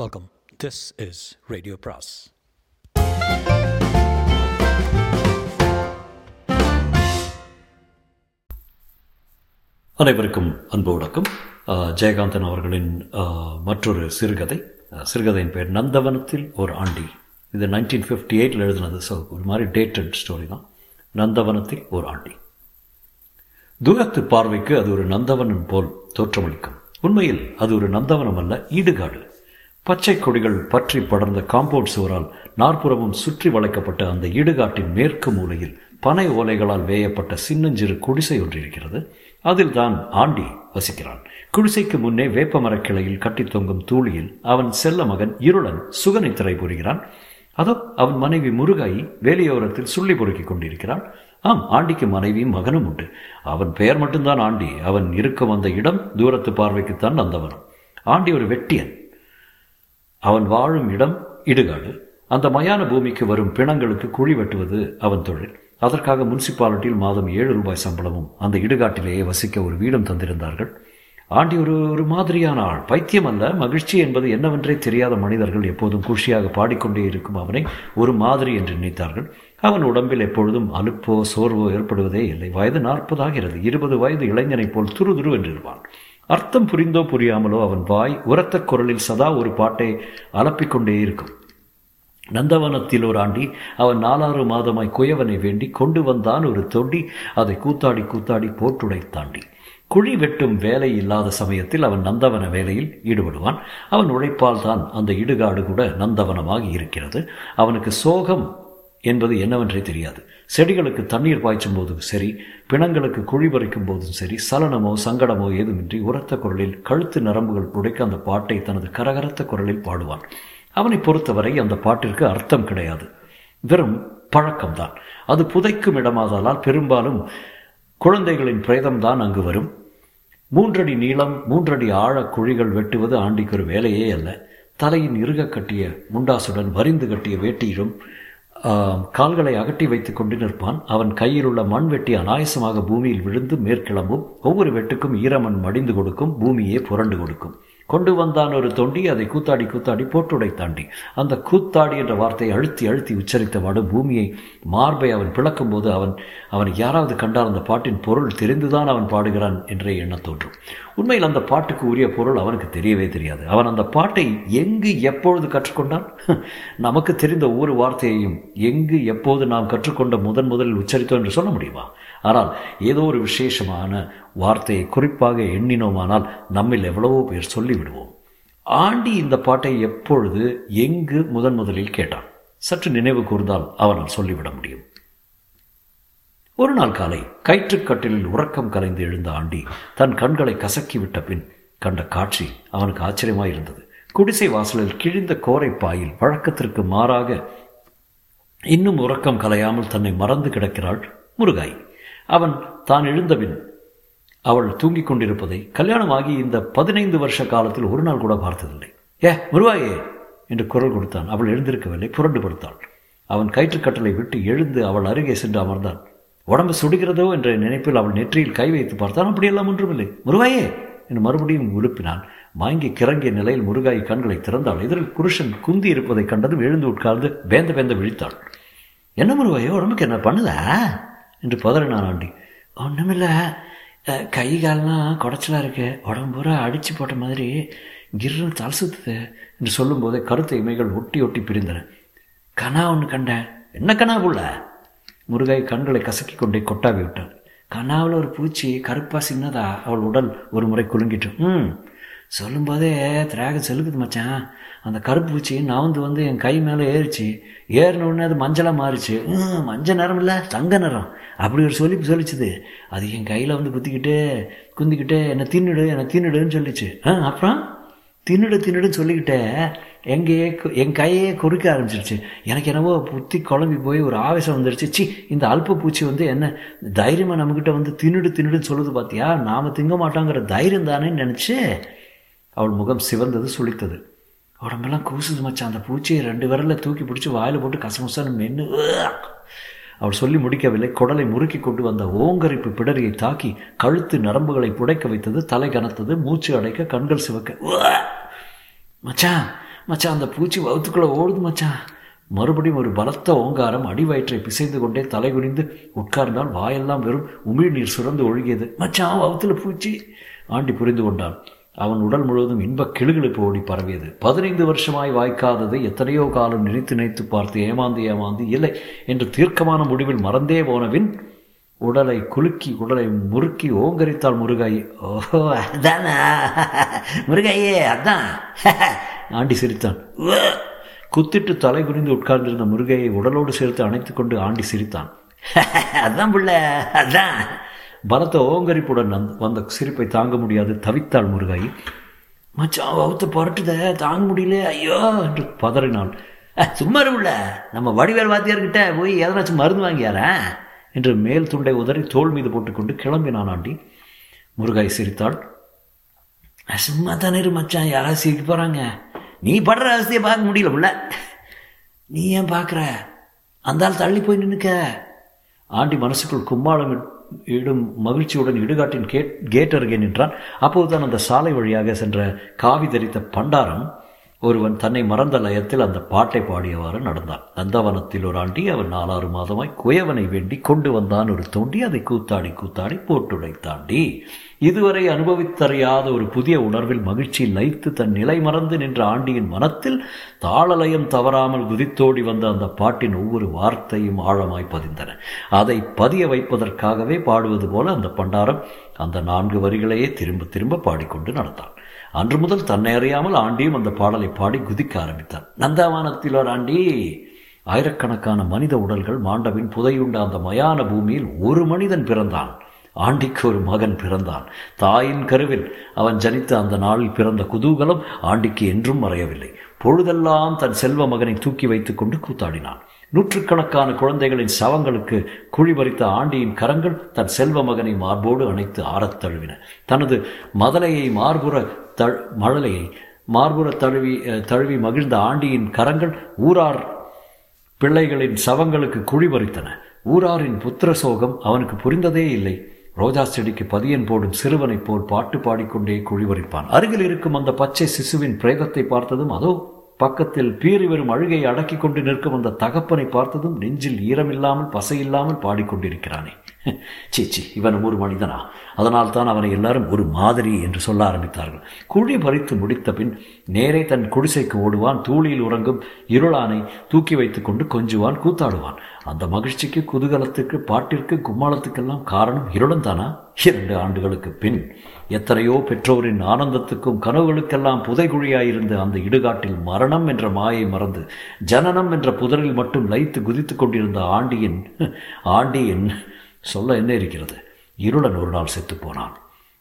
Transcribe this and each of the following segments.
Welcome this is radio பிராஸ் அனைவருக்கும் அன்பு வணக்கம். ஜெயகாந்தன் அவர்களின் மற்றொரு சிறுகதை. சிறுகதையின் பெயர் நந்தவனத்தில் ஒரு ஆண்டி. இது நைன்டீன் ஃபிஃப்டி எயிட்டில் எழுதினது ஸோ ஒரு மாதிரி டேட்டட் ஸ்டோரி தான். நந்தவனத்தில் ஒரு ஆண்டி. தூரத்து பார்வைக்கு அது ஒரு நந்தவனம் போல் தோற்றமளிக்கும். உண்மையில் அது ஒரு நந்தவனம் அல்ல ஈடுகாடு. பச்சை கொடிகள் பற்றி படர்ந்த காம்பவுண்ட் சுவரால் நாற்புறமும் சுற்றி வளைக்கப்பட்ட அந்த ஈடுகாட்டின் மேற்கு மூலையில் பனை ஓலைகளால் வேயப்பட்ட சின்னஞ்சிறு குடிசை ஒன்று இருக்கிறது. அதில் தான் ஆண்டி வசிக்கிறான். குடிசைக்கு முன்னே வேப்பமரக் கிளையில் கட்டித் தொங்கும் தூளியில் அவன் செல்ல மகன் இருளன் சுகநித்திரை புரிகிறான் அதோ அவன் மனைவி முருகாயி வேலையோரத்தில் சுள்ளி பொறுக்கிக் கொண்டிருக்கிறான் ஆம் ஆண்டிக்கு மனைவியும் மகனும் உண்டு. அவன் பெயர் மட்டும்தான் ஆண்டி. அவன் இருக்கும் அந்த இடம் தூரத்து பார்வைக்குத்தான் நந்தவனம் ஆண்டி ஒரு வெட்டியன். அவன் வாழும் இடம் இடுகாடு. அந்த மயான பூமிக்கு வரும் பிணங்களுக்கு குழி வெட்டுவது அவன் தொழில். அதற்காக முனிசிபாலிட்டியில் மாதம் ஏழு ரூபாய் சம்பளமும் அந்த இடுகாட்டிலேயே வசிக்க ஒரு வீடும் தந்திருந்தார்கள். ஆண்டி ஒரு ஒரு மாதிரியான ஆள். பைத்தியம் அல்ல மகிழ்ச்சி என்பது என்னவென்றே தெரியாத மனிதர்கள் எப்போதும் குஷியாக பாடிக்கொண்டே இருக்கும் அவனை ஒரு மாதிரி என்று நினைத்தார்கள். அவன் உடம்பில் எப்பொழுதும் அலுப்போ சோர்வோ ஏற்படுவதே இல்லை. வயது நாற்பதாகிறது இருபது வயது இளைஞனைப் போல் துருதுரு என்றிருவான் அர்த்தம் புரிந்தோ புரியாமலோ அவன் வாய் உரத்த குரலில் சதா ஒரு பாட்டை அலப்பிக்கொண்டே இருக்கும். நந்தவனத்தில் ஒரு ஆண்டி அவன் நாலாறு மாதமாய் குயவனை வேண்டி கொண்டு வந்தான் ஒரு தொண்டி அதை கூத்தாடி கூத்தாடி போட்டுடை தாண்டி குழி வெட்டும் வேலை இல்லாத சமயத்தில் அவன் நந்தவன வேலையில் ஈடுபடுவான். அவன் உழைப்பால் தான் அந்த இடுகாடு கூட நந்தவனமாகி இருக்கிறது. அவனுக்கு சோகம் என்பது என்னவென்றே தெரியாது. செடிகளுக்கு தண்ணீர் பாய்ச்சும் போதும் சரி பிணங்களுக்கு குழி பறிக்கும் போதும் சரி சலனமோ சங்கடமோ ஏதுமின்றி உரத்த குரலில் கழுத்து நரம்புகள் உடைக்க அந்த பாட்டை தனது கரகரத்த குரலில் பாடுவான். அவனை பொறுத்தவரை அந்த பாட்டிற்கு அர்த்தம் கிடையாது. வெறும் பழக்கம்தான். அது புதைக்கும் இடமாதலால் பெரும்பாலும் குழந்தைகளின் பிரேதம்தான் அங்கு வரும். மூன்றடி நீளம் மூன்றடி ஆழ குழிகள் வெட்டுவது ஆண்டிக்கு ஒரு வேலையே அல்ல. தலையின் இறுக கட்டிய முண்டாசுடன் வரிந்து கட்டிய வேட்டியிலும் கால்களை அகட்டி வைத்துக் கொண்டு நிற்பான். அவன் கையில் உள்ள மண் வெட்டி அனாயசமாக பூமியில் விழுந்து மேற்கிளம்பும். ஒவ்வொரு வெட்டுக்கும் ஈரமண் மடிந்து கொடுக்கும். பூமியே புரண்டு கொடுக்கும். கொண்டு வந்தான் ஒரு தொண்டி அதை கூத்தாடி கூத்தாடி போட்டுடை தாண்டி அந்த கூத்தாடி என்ற வார்த்தையை அழுத்தி அழுத்தி உச்சரித்தவாடு பூமியை மார்பை அவன் பிளக்கும் போது அவன் அவன் யாராவது கண்டால் அந்த பாட்டின் பொருள் தெரிந்துதான் அவன் பாடுகிறான் என்றே எண்ணம் தோன்றும். உண்மையில் அந்த பாட்டுக்கு உரிய பொருள் அவனுக்கு தெரியவே தெரியாது. அவன் அந்த பாட்டை எங்கு எப்பொழுது கற்றுக்கொண்டான்? நமக்கு தெரிந்த ஒவ்வொரு வார்த்தையையும் எங்கு எப்போது நாம் கற்றுக்கொண்ட முதன் முதலில் உச்சரித்தோம் என்று சொல்ல முடியுமா? ஆனால் ஏதோ ஒரு விசேஷமான வார்த்தையை குறிப்பாக எண்ணினோமானால் நம்மில் எவ்வளவோ பேர் சொல்லிவிடுவோம். ஆண்டி இந்த பாட்டை எப்பொழுது எங்கு முதன் முதலில் கேட்டான்? சற்று நினைவு கூர்ந்தால் அவனால் சொல்லிவிட முடியும். ஒரு நாள் காலை கயிற்றுக்கட்டிலில் உறக்கம் கலைந்து எழுந்த ஆண்டி தன் கண்களை கசக்கி விட்ட பின் கண்ட காட்சி அவனுக்கு ஆச்சரியமாயிருந்தது. குடிசை வாசலில் கிழிந்த கோரை பாயில் வழக்கத்திற்கு மாறாக இன்னும் உறக்கம் கலையாமல் தன்னை மறந்து கிடக்கிறாள் முருகாய். அவன் தான் எழுந்தபின் அவள் தூங்கிக் கொண்டிருப்பதை கல்யாணமாகி இந்த பதினைந்து வருஷ காலத்தில் ஒரு நாள் கூட பார்த்ததில்லை. ஏ முருவாயே என்று குரல் கொடுத்தான். அவள் எழுந்திருக்கவில்லை புரண்டு படுத்தாள். அவன் கயிற்றுக்கட்டளை விட்டு எழுந்து அவள் அருகே சென்று அமர்ந்தான். உடம்பு சுடுகிறதோ? என்ற நினைப்பில் அவள் நெற்றியில் கை வைத்து பார்த்தான். அப்படியெல்லாம் ஒன்றுமில்லை. முருகாயே என்று மறுபடியும் உலுப்பினான். வாங்கி கிறங்கிய நிலையில் முருகாய் கண்களை திறந்தாள். எதிரில் புருஷன் குந்தி இருப்பதைக் கண்டதும் எழுந்து உட்கார்ந்து வேந்த வேந்த விழித்தாள். என்ன முருகாயோ உடம்புக்கு என்ன பண்ணுதா? என்று பதறினான் ஆண்டி. ஒன்றுமில்லை கை கால்லாம் குடைச்சலாக இருக்கு. உடம்புரா அடித்து போட்ட மாதிரி கிர்னு தலை சுத்துது என்று சொல்லும்போது கருத்து இமைகள் ஒட்டி ஒட்டி பிரிந்தன. கனா ஒன்று கண்டேன். என்ன கனா புள்ள? முருகாய் கண்களை கசக்கி கொண்டே கொட்டாவி விட்டாள் கனாவில் ஒரு பூச்சி கருப்பாக சின்னதா அவள் உடல் ஒரு முறை குலுங்கிட்டு ம் சொல்லும்போதே திராக செலுக்குது மச்சான். அந்த கருப்பு பூச்சி நவந்து வந்து என் கை மேலே ஏறிச்சு. ஏறின உடனே அது மஞ்சளாக மாறிச்சு. ம் மஞ்சள் நிறம் இல்லை தங்க நிறம். அப்படி ஒரு சொல்லி சொல்லிச்சுது. அது என் கையில் வந்து குத்திக்கிட்டு குந்திக்கிட்டு என்னை தின்னுடு என்னை தின்னுடுன்னு சொல்லிச்சு. ஆ அப்புறம்? தின்னுடு தின்னுடுன்னு சொல்லிக்கிட்டே எங்கேயே கு- என் கையே கொறுக்க ஆரம்பிச்சிருச்சு. எனக்கு என்னவோ புத்தி குழம்பி போய் ஒரு ஆவேசம் வந்துருச்சு. சி இந்த அல்ப பூச்சி வந்து என்ன தைரியமாக நம்மக்கிட்ட வந்து தின்னுடு தின்னுடுன்னு சொல்லுது பார்த்தியா நாம் திங்க மாட்டோங்கிற தைரியம் தானேன்னு நினச்சி அவள் முகம் சிவந்தது சுளித்தது. உடம்பெல்லாம் கூசுது மச்சான். அந்த பூச்சியை ரெண்டு விரல்ல தூக்கி பிடிச்சி வாயில் போட்டு கசமுசான்னு மென்று அவள் சொல்லி முடிக்கவில்லை. குடலை முறுக்கி கொண்டு வந்த ஓங்கரிப்பு பிடரியை தாக்கி கழுத்து நரம்புகளை புடைக்க வைத்தது தலை கனத்தது மூச்சு அடைக்க கண்கள் சிவக்க மச்சான் மச்சான் அந்த பூச்சி வகுத்துக்குள்ளே ஓடுது மச்சான். மறுபடியும் ஒரு பலத்த ஓங்காரம் அடிவயிற்றை பிசைந்து கொண்டே தலை குனிந்து உட்கார்ந்தால் வாயெல்லாம் வெறும் உமிழ்நீர் சுரந்து ஒழுகியது. மச்சான் வகுத்துல பூச்சி! ஆண்டி புரிந்து கொண்டான் அவன் உடல் முழுவதும் இன்பக் கிளுகிழுப்பு ஓடி பரவியது. பதினைந்து வருஷமாய் வாய்க்காததை எத்தனையோ காலம் நினைத்து நினைத்து பார்த்து ஏமாந்து ஏமாந்து இல்லை என்று தீர்க்கமான முடிவில் மறந்தே போனவின் உடலை குலுக்கி உடலை முறுக்கி ஓங்கரித்தாள் முருகாயி ஓஹோ அதானா? முருகாயே அதான். ஆண்டி சிரித்தான். குத்திட்டு தலை குனிந்து உட்கார்ந்திருந்த முருகையை உடலோடு சேர்த்து அணைத்து கொண்டு ஆண்டி சிரித்தான். அதான் புள்ள அதான். பலத்த ஓங்கரிப்புடன் அந்த- வந்த சிரிப்பை தாங்க முடியாது தவித்தாள் முருகாயி. மச்சான் வவுத்த புரட்டுத தாங்க முடியல ஐயோ என்று பதறினாள். சும்மா உள்ள நம்ம வடிவேல் வாத்தியார்கிட்ட போய் எதனாச்சும் மருந்து வாங்கியாரா? என்று மேல் துண்டை உதறி தோள் மீது போட்டுக்கொண்டு கிளம்பினான் ஆண்டி. முருகாய் சிரித்தாள். சும்மா தானே மச்சான் யாராவது சிரிக்க போகிறாங்க நீ படுற அவஸ்தையை பார்க்க முடியல நீ ஏன் பார்க்குற? அந்த ஆள் தள்ளி போய் நின்னுக்க. ஆண்டி மனசுக்குள் கும்மாளம் இடும் மகிழ்ச்சியுடன் இடுகாட்டின் கேட் கேட் அருகே நின்றான். அப்போதுதான் அந்த சாலை வழியாக சென்ற காவி தரித்த பண்டாரம் ஒருவன் தன்னை மறந்த லயத்தில் அந்த பாட்டை பாடியவாறு நடந்தான். நந்தவனத்தில் ஒரு ஆண்டி அவன் நாலாறு மாதமாய் குயவனை வேண்டி கொண்டு வந்தான். ஒரு தோண்டி அதை கூத்தாடி கூத்தாடி போட்டுடைத்தாண்டி இதுவரை அனுபவித்தறியாத ஒரு புதிய உணர்வில் மகிழ்ச்சி லைத்து தன் நிலை மறந்து நின்ற ஆண்டியின் மனத்தில் தாளலயம் தவறாமல் குதித்தோடி வந்த அந்த பாட்டின் ஒவ்வொரு வார்த்தையும் ஆழமாய் பதிந்தன. அதை பதிய வைப்பதற்காகவே பாடுவது போல அந்த பண்டாரம் அந்த நான்கு வரிகளையே திரும்ப திரும்ப பாடிக்கொண்டு நடந்தான். அன்று முதல் தன்னை அறியாமல் ஆண்டியும் அந்த பாடலை பாடி குதிக்க ஆரம்பித்தான். நந்தாவானத்தில் ஒரு ஆண்டி ஆயிரக்கணக்கான மனித உடல்கள் மாண்டவின் புதையுண்ட அந்த மயான பூமியில் ஒரு மனிதன் பிறந்தான். ஆண்டிக்கு ஒரு மகன் பிறந்தான். தாயின் கருவில் அவன் ஜனித்த அந்த நாளில் பிறந்த குதூகலம் ஆண்டிக்கு என்றும் மறையவில்லை. பொழுதெல்லாம் தன் செல்வ மகனை தூக்கி வைத்துக் கொண்டு கூத்தாடினான். நூற்றுக்கணக்கான குழந்தைகளின் சவங்களுக்கு குழி பறித்த ஆண்டியின் கரங்கள் தன் செல்வ மகனை மார்போடு அணைத்து ஆறத் தழுவின. தனது மதலையை மார்புற தழ் மழலையை மார்புற தழுவி அஹ், தழுவி மகிழ்ந்த ஆண்டியின் கரங்கள் ஊரார் பிள்ளைகளின் சவங்களுக்கு குழி பறித்தன. ஊராரின் புத்திர சோகம் அவனுக்கு புரிந்ததே இல்லை. ரோஜா செடிக்கு பதியன் போடும் சிறுவனைப் போல் பாட்டு பாடிக்கொண்டே குழிவரிப்பான். அருகில் இருக்கும் அந்த பச்சை சிசுவின் பிரேதத்தை பார்த்ததும் அதோ பக்கத்தில் பீறி வரும் அழுகையை அடக்கிக் கொண்டு நிற்கும் அந்த தகப்பனை பார்த்ததும் நெஞ்சில் ஈரமில்லாமல் பசையில்லாமல் பாடிக்கொண்டிருக்கிறானே. சீச்சி இவன் ஒரு மனிதனா? அதனால் தான் அவனை எல்லாரும் ஒரு மாதிரி என்று சொல்ல ஆரம்பித்தார்கள். குழி பறித்து முடித்த பின் நேரே தன் குடிசைக்கு ஓடுவான் தூளியில் உறங்கும் இருளானை தூக்கி வைத்துக் கொண்டு கொஞ்சுவான் கூத்தாடுவான். அந்த மகிழ்ச்சிக்கு குதூகலத்துக்கு பாட்டிற்கு கும்மாளத்துக்கெல்லாம் காரணம் இருளன் தானா இரண்டு ஆண்டுகளுக்கு பின் எத்தனையோ பெற்றோரின் ஆனந்தத்துக்கும் கனவுகளுக்கெல்லாம் புதைகுழியாயிருந்த அந்த இடுகாட்டில் மரணம் என்ற மாயை மறந்து ஜனனம் என்ற புதரில் மட்டும் லைத்து குதித்துக் கொண்டிருந்த ஆண்டியின் ஆண்டியின் சொல்ல என்ன இருக்கிறது? இருளன் ஒரு நாள் செத்துப்போனான்.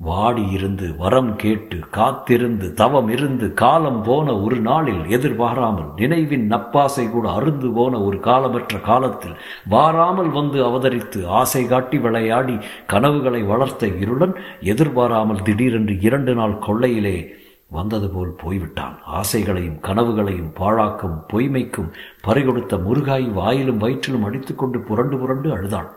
வாடி இருந்து வரம் கேட்டு காத்திருந்து தவம் இருந்து காலம் போன ஒரு நாளில் எதிர்பாராமல் நினைவின் நப்பாசை கூட அருந்து போன ஒரு காலமற்ற காலத்தில் வாராமல் வந்து அவதரித்து ஆசை காட்டி விளையாடி கனவுகளை வளர்த்த இருளன் எதிர்பாராமல் திடீரென்று இரண்டு நாள் கொள்ளையிலே வந்தது போல் போய்விட்டான். ஆசைகளையும் கனவுகளையும் பாழாக்கும் பொய்மைக்கும் பறிகொடுத்த முருகாய் வாயிலும் வயிற்றிலும் அடித்துக்கொண்டு புரண்டு புரண்டு அழுதான்.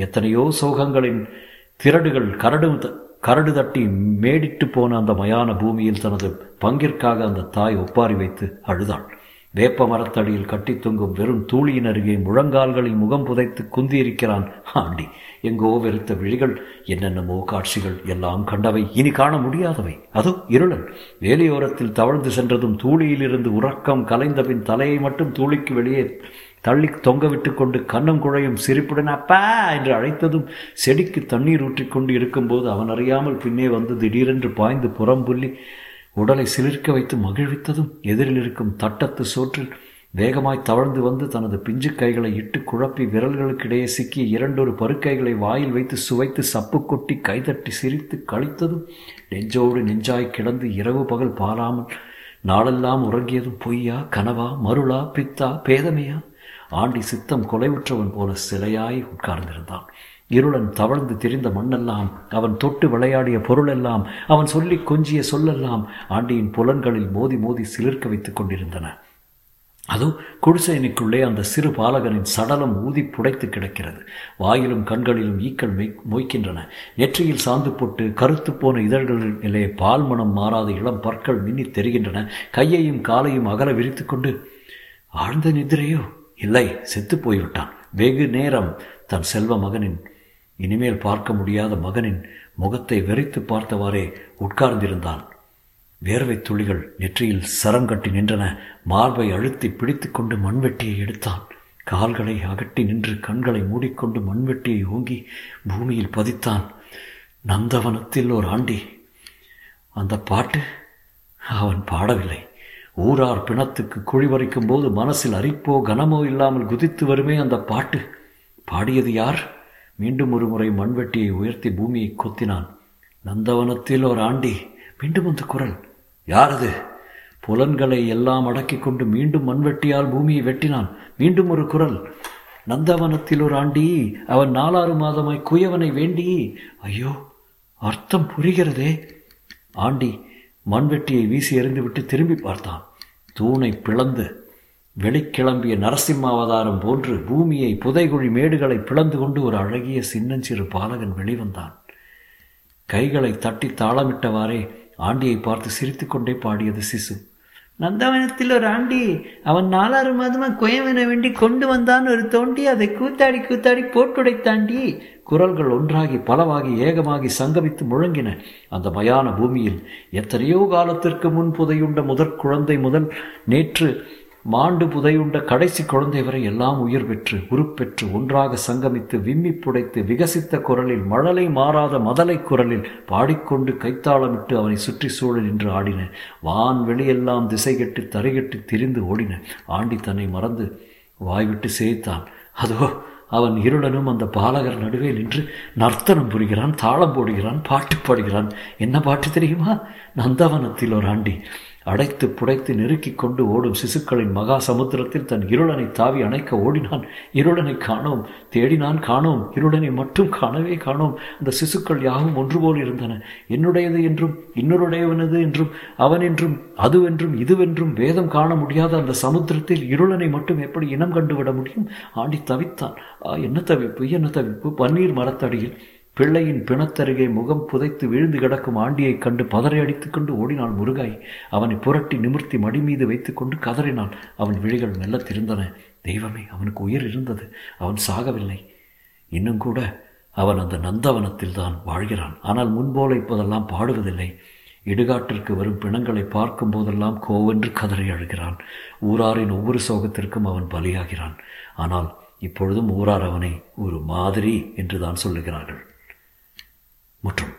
எத்தனையோ சோகங்களின் திரடுகள் கரடு த- கரடு தட்டி மேடிட்டு போன அந்த மயான பூமியில் தனது பங்கிற்காக அந்த தாய் ஒப்பாரி வைத்து அழுதாள். வேப்ப மரத்தடியில் கட்டி தொங்கும் வெறும் தூளியின் அருகே முழங்கால்களில் முகம் புதைத்து குந்தியிருக்கிறான். ஆண்டி எங்கோ வெறுத்த விழிகள் என்னென்னமோ காட்சிகள் எல்லாம் கண்டவை. இனி காண முடியாதவை. அது இருளன். வேலையோரத்தில் தவழ்ந்து சென்றதும் தூளியிலிருந்து உறக்கம் கலைந்தபின் தலையை மட்டும் தூளிக்கு வெளியே தள்ளி தொங்க விட்டு கொண்டு கண்ணம் குழையும் சிரிப்புடன் அப்பா! என்று அழைத்ததும் செடிக்கு தண்ணீர் ஊற்றிக்கொண்டு இருக்கும்போது அவன் அறியாமல் பின்னே வந்து திடீரென்று பாய்ந்து புறம்புள்ளி உடலை சிலிர்க்க வைத்து மகிழ்வித்ததும் எதிரில் இருக்கும் தட்டத்து சோற்றில் வேகமாய் தவழ்ந்து வந்து தனது பிஞ்சு கைகளை இட்டு குழப்பி விரல்களுக்கிடையே சிக்கிய இரண்டொரு பருக்கைகளை வாயில் வைத்து சுவைத்து சப்பு கொட்டி கைதட்டி சிரித்து கழித்ததும் நெஞ்சோடு நெஞ்சாய் கிடந்து இரவு பகல் பாராமல் நாளெல்லாம் உறங்கியதும் பொய்யா கனவா மருளா பித்தா பேதமையா? ஆண்டி சித்தம் கொலைவுற்றவன் போல சிலையாய் உட்கார்ந்திருந்தான். இருளன் தவழ்ந்து திரிந்த மண்ணெல்லாம் அவன் தொட்டு விளையாடிய பொருளெல்லாம் அவன் சொல்லி கொஞ்சிய சொல்லெல்லாம் ஆண்டியின் புலன்களில் மோதி மோதி சிலிர்க்க வைத்துக் கொண்டிருந்தன. அதோ குடிசைனுக்குள்ளே அந்த சிறு பாலகனின் சடலம் ஊதி புடைத்து கிடக்கிறது. வாயிலும் கண்களிலும் ஈக்கள் மெய் மொய்க்கின்றன. நெற்றியில் சாந்து போட்டு கருத்து போன இதழ்களிலே பால் மனம் மாறாத இளம் பற்கள் மின்னி தெரிகின்றன. கையையும் காலையும் அகல விரித்து கொண்டு ஆழ்ந்த நிதிரையோ இல்லை செத்து போய்விட்டான். வெகு நேரம் தன் செல்வ மகனின் இனிமேல் பார்க்க முடியாத மகனின் முகத்தை வெறித்து பார்த்தவாறே உட்கார்ந்திருந்தான். வேர்வை துளிகள் நெற்றியில் சரம் கட்டி நின்றன. மார்பை அழுத்தி பிடித்து கொண்டு மண்வெட்டியை எடுத்தான். கால்களை அகட்டி நின்று கண்களை மூடிக்கொண்டு மண்வெட்டியை ஓங்கி பூமியில் பதித்தான். நந்தவனத்தில் ஒரு ஆண்டி. அந்த பாட்டு அவன் பாடவில்லை. ஊரார் பிணத்துக்கு குழி வரைக்கும் போது மனசில் அரிப்போ கனமோ இல்லாமல் குதித்து வருமே அந்த பாட்டு. பாடியது யார்? மீண்டும் ஒரு முறை மண்வெட்டியை உயர்த்தி பூமியை கொத்தினான். நந்தவனத்தில் ஒரு ஆண்டி மீண்டும் அந்த குரல். யாரது? புலன்களை எல்லாம் அடக்கி கொண்டு மீண்டும் மண்வெட்டியால் பூமியை வெட்டினான். மீண்டும் ஒரு குரல். நந்தவனத்தில் ஒரு ஆண்டி அவன் நாலாறு மாதமாய் குயவனை வேண்டி. ஐயோ அர்த்தம் புரிகிறதே. ஆண்டி மண்வெட்டியை வீசி எறிந்துவிட்டு திரும்பி பார்த்தான். தூணை பிளந்து வெளிக்கிளம்பிய நரசிம்மாவதாரம் போன்று பூமியை புதைகுழி மேடுகளை பிளந்து கொண்டு ஒரு அழகிய சின்னஞ்சிறு பாலகன் வெளிவந்தான். கைகளை தட்டி தாளமிட்டவாறே ஆண்டியை பார்த்து சிரித்துக்கொண்டே பாடியது சிசு. நந்தவனத்தில் ஒரு ஆண்டி அவன் நாலாறு மாதமா குயவனை வேண்டி கொண்டு வந்தான் ஒரு தோண்டி. அதை கூத்தாடி கூத்தாடி போட்டுடைத்தாண்டி. குரல்கள் ஒன்றாகி பலவாகி ஏகமாகி சங்கமித்து முழங்கின அந்த மயான பூமியில். எத்தனையோ காலத்திற்கு முன் புதையுண்ட முதற் குழந்தை முதல் நேற்று மாண்டு புதையுண்ட கடைசி குழந்தை வரை எல்லாம் உயிர் பெற்று உருப்பெற்று ஒன்றாக சங்கமித்து விம்மி புடைத்து விகசித்த குரலில் மழலை மாறாத மதலை குரலில் பாடிக்கொண்டு கைத்தாளமிட்டு அவனை சுற்றி சூழ நின்று ஆடின. வான் வெளியெல்லாம் திசை கெட்டு தரைகெட்டு திரிந்து ஓடின. ஆண்டி தன்னை மறந்து வாய்விட்டு சேய்த்தான் அதோ அவன் இருளனும் அந்த பாலகர் நடுவே நின்று நர்த்தனம் புரிகிறான் தாளம் போடுகிறான் பாட்டு பாடுகிறான். என்ன பாட்டு தெரியுமா? நந்தவனத்தில் ஒரு ஆண்டி. அடைத்து புடைத்து நெருக்கிக் கொண்டு ஓடும் சிசுக்களின் மகா சமுத்திரத்தில் தன் இருளனை தாவி அணைக்க ஓடினான். இருளனை காணோம் தேடினான் காணோம் இருளனை மட்டும் காணவே காணோம். அந்த சிசுக்கள் யாவும் ஒன்று போல் இருந்தன. என்னுடையது என்றும் இன்னொருடையவனது என்றும் அவன் என்றும் அதுவென்றும் இதுவென்றும் வேதம் காண முடியாத அந்த சமுத்திரத்தில் இருளனை மட்டும் எப்படி இனம் கண்டுவிட முடியும்? ஆண்டி தவித்தான். என்ன தவிப்பு என்ன தவிப்பு? பன்னீர் மரத்தடியில் பிள்ளையின் பிணத்தருகே முகம் புதைத்து விழுந்து கிடக்கும் ஆண்டியைக் கண்டு பதறி அடித்துக் கொண்டு ஓடினாள் முருகாய். அவனை புரட்டி நிமிர்த்தி மடி மீது வைத்துக்கொண்டு கதறினாள். அவன் விழிகள் மெல்ல திருந்தன. தெய்வமே அவனுக்கு உயிர் இருந்தது. அவன் சாகவில்லை. இன்னும் கூட அவன் அந்த நந்தவனத்தில் தான் வாழ்கிறான். ஆனால் முன்போல இப்போதெல்லாம் பாடுவதில்லை. இடுகாட்டிற்கு வரும் பிணங்களை பார்க்கும் போதெல்லாம் கோவென்று கதறி அழுகிறான். ஊராரின் ஒவ்வொரு சோகத்திற்கும் அவன் பலியாகிறான். ஆனால் இப்பொழுதும் ஊரார் அவனை ஒரு மாதிரி என்று தான் சொல்லுகிறார்கள். மற்றும்